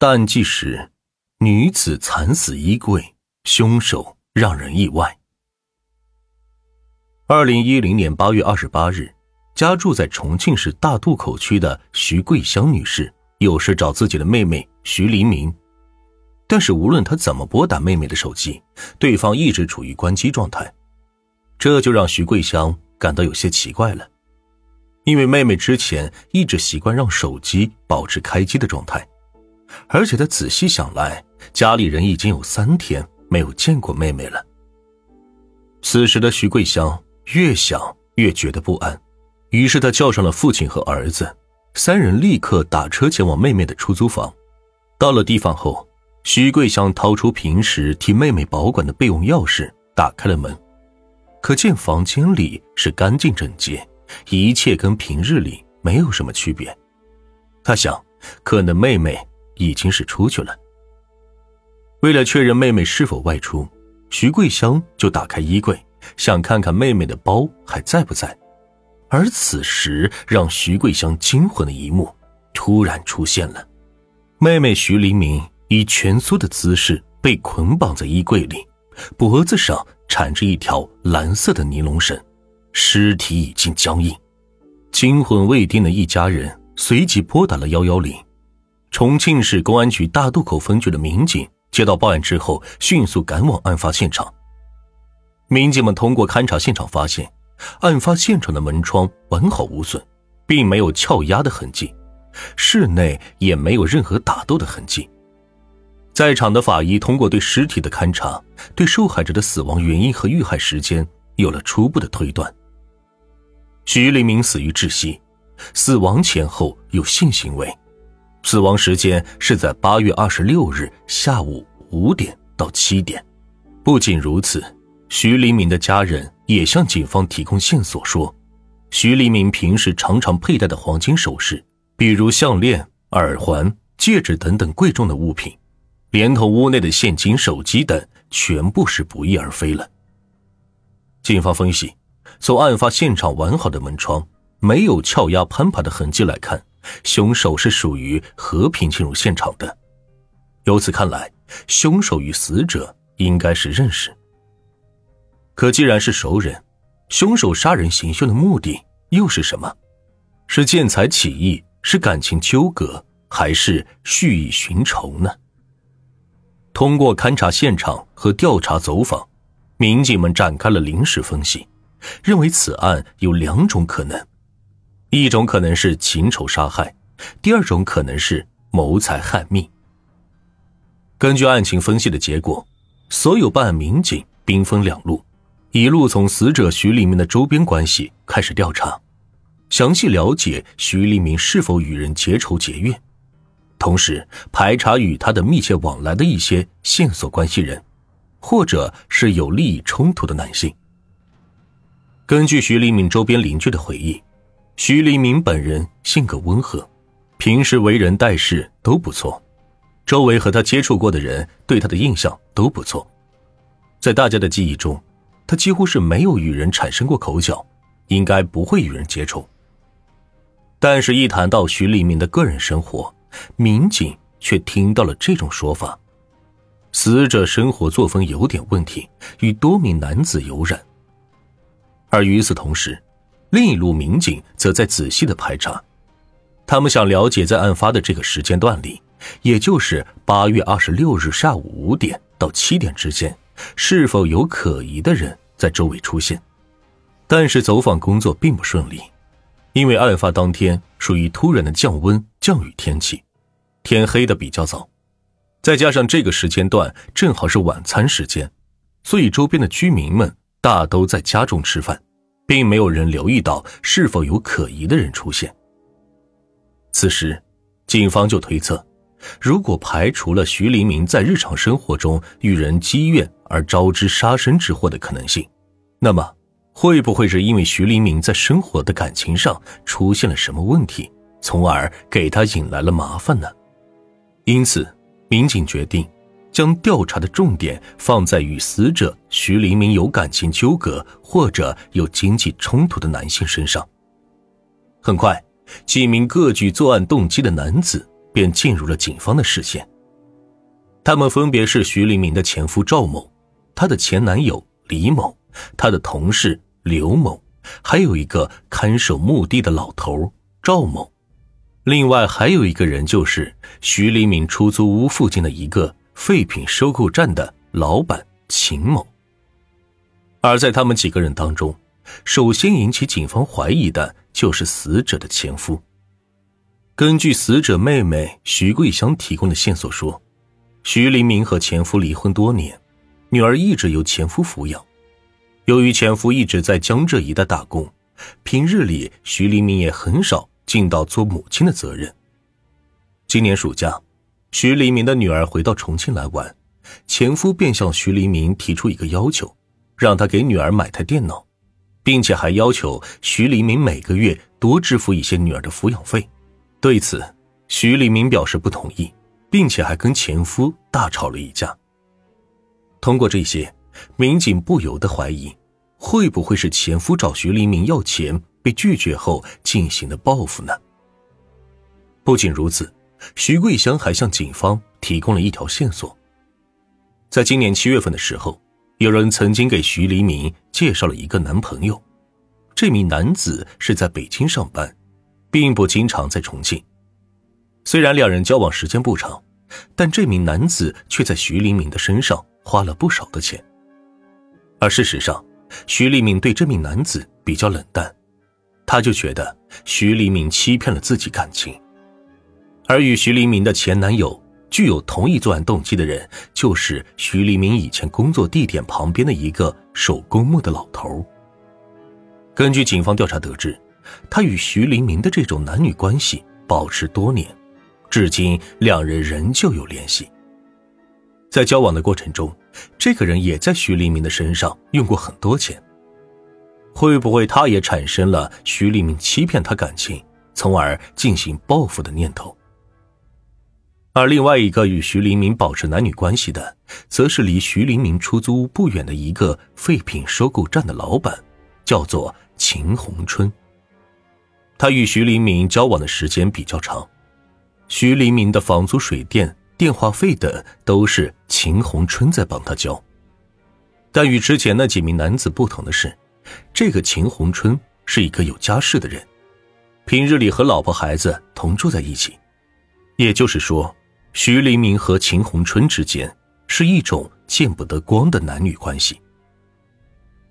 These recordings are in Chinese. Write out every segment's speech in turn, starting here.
淡季时，女子惨死衣柜，凶手让人意外。二零一零年八月二十八日，家住在重庆市大渡口区的徐桂香女士有事找自己的妹妹徐黎明，但是无论她怎么拨打妹妹的手机，对方一直处于关机状态，这就让徐桂香感到有些奇怪了。因为妹妹之前一直习惯让手机保持开机的状态，而且他仔细想来，家里人已经有三天没有见过妹妹了。此时的徐桂香越想越觉得不安，于是她叫上了父亲和儿子，三人立刻打车前往妹妹的出租房。到了地方后，徐桂香掏出平时替妹妹保管的备用钥匙，打开了门，可见房间里是干净整洁。一切跟平日里没有什么区别，他想，可能妹妹已经是出去了。为了确认妹妹是否外出，徐桂香就打开衣柜，想看看妹妹的包还在不在。而此时，让徐桂香惊魂的一幕突然出现了：妹妹徐黎明以蜷缩的姿势被捆绑在衣柜里，脖子上缠着一条蓝色的尼龙绳。尸体已经僵硬，惊魂未定的一家人随即拨打了幺幺零。重庆市公安局大渡口分局的民警接到报案之后，迅速赶往案发现场。民警们通过勘查现场发现，案发现场的门窗完好无损，并没有撬压的痕迹，室内也没有任何打斗的痕迹。在场的法医通过对尸体的勘查，对受害者的死亡原因和遇害时间有了初步的推断。徐黎明死于窒息，死亡前后有性行为，死亡时间是在八月二十六日下午五点到七点。不仅如此，徐黎明的家人也向警方提供线索说，徐黎明平时常常佩戴的黄金首饰，比如项链、耳环、戒指等等贵重的物品，连同屋内的现金、手机等，全部是不翼而飞了。警方分析。从案发现场完好的门窗、没有撬压攀爬的痕迹来看，凶手是属于和平进入现场的。由此看来，凶手与死者应该是认识。可既然是熟人，凶手杀人行凶的目的又是什么？是见财起意，是感情纠葛，还是蓄意寻仇呢？通过勘察现场和调查走访，民警们展开了临时分析。认为此案有两种可能，一种可能是情仇杀害，第二种可能是谋财害命。根据案情分析的结果，所有办案民警兵分两路，一路从死者徐黎明的周边关系开始调查，详细了解徐黎明是否与人结仇结怨，同时排查与他的密切往来的一些线索关系人，或者是有利益冲突的男性。根据徐立明周边邻居的回忆，徐黎明本人性格温和，平时为人待事都不错，周围和他接触过的人对他的印象都不错，在大家的记忆中，他几乎是没有与人产生过口角，应该不会与人接触。但是，一谈到徐黎明的个人生活，民警却听到了这种说法：死者生活作风有点问题，与多名男子有染。而与此同时，另一路民警则在仔细的排查，他们想了解在案发的这个时间段里，也就是八月二十六日下午五点到七点之间，是否有可疑的人在周围出现。但是走访工作并不顺利，因为案发当天属于突然的降温降雨天气，天黑的比较早，再加上这个时间段正好是晚餐时间，所以周边的居民们。大都在家中吃饭，并没有人留意到是否有可疑的人出现。此时，警方就推测，如果排除了徐黎明在日常生活中与人积怨而招致杀身之祸的可能性，那么会不会是因为徐黎明在生活的感情上出现了什么问题，从而给他引来了麻烦呢？因此，民警决定。将调查的重点放在与死者徐黎明有感情纠葛或者有经济冲突的男性身上。很快，几名各具作案动机的男子便进入了警方的视线。他们分别是徐黎明的前夫赵某，他的前男友李某，他的同事刘某，还有一个看守墓地的老头赵某。另外还有一个人，就是徐黎明出租屋附近的一个废品收购站的老板秦某。而在他们几个人当中，首先引起警方怀疑的就是死者的前夫。根据死者妹妹徐桂香提供的线索说，徐黎明和前夫离婚多年，女儿一直由前夫抚养。由于前夫一直在江浙一带打工，平日里徐黎明也很少尽到做母亲的责任。今年暑假，徐黎明的女儿回到重庆来玩，前夫便向徐黎明提出一个要求，让他给女儿买台电脑。并且还要求徐黎明每个月多支付一些女儿的抚养费，对此，徐黎明表示不同意，并且还跟前夫大吵了一架。通过这些，民警不由得怀疑，会不会是前夫找徐黎明要钱被拒绝后进行的报复呢？不仅如此，徐桂香还向警方提供了一条线索，在今年七月份的时候。有人曾经给徐黎明介绍了一个男朋友，这名男子是在北京上班，并不经常在重庆。虽然两人交往时间不长，但这名男子却在徐黎明的身上花了不少的钱。而事实上，徐黎明对这名男子比较冷淡，他就觉得徐黎明欺骗了自己感情，而与徐黎明的前男友。具有同一作案动机的人，就是徐黎明以前工作地点旁边的一个守公墓的老头。根据警方调查得知，他与徐黎明的这种男女关系保持多年，至今两人仍旧有联系。在交往的过程中，这个人也在徐黎明的身上用过很多钱。会不会他也产生了徐黎明欺骗他感情，从而进行报复的念头？而另外一个与徐黎明保持男女关系的，则是离徐黎明出租屋不远的一个废品收购站的老板，叫做秦红春。他与徐黎明交往的时间比较长，徐黎明的房租、水电、电话费等都是秦红春在帮他交。但与之前那几名男子不同的是，这个秦红春是一个有家室的人，平日里和老婆孩子同住在一起，也就是说。徐黎明和秦红春之间是一种见不得光的男女关系，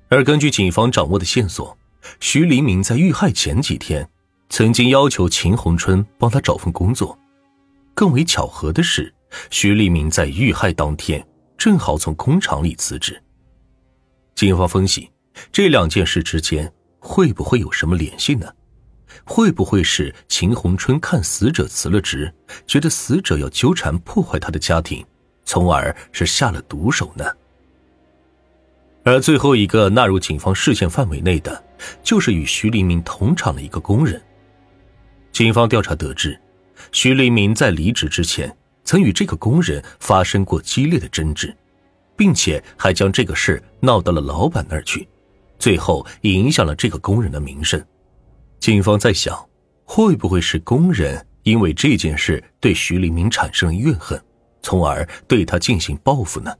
而根据警方掌握的线索，徐黎明在遇害前几天曾经要求秦红春帮他找份工作。更为巧合的是，徐黎明在遇害当天正好从工厂里辞职。警方分析，这两件事之间会不会有什么联系呢？会不会是秦红春看死者辞了职，觉得死者要纠缠破坏他的家庭，从而是下了毒手呢？而最后一个纳入警方视线范围内的，就是与徐黎明同厂的一个工人。警方调查得知，徐黎明在离职之前，曾与这个工人发生过激烈的争执，并且还将这个事闹到了老板那儿去，最后也影响了这个工人的名声。警方在想，会不会是工人因为这件事对徐立明产生怨恨，从而对他进行报复呢？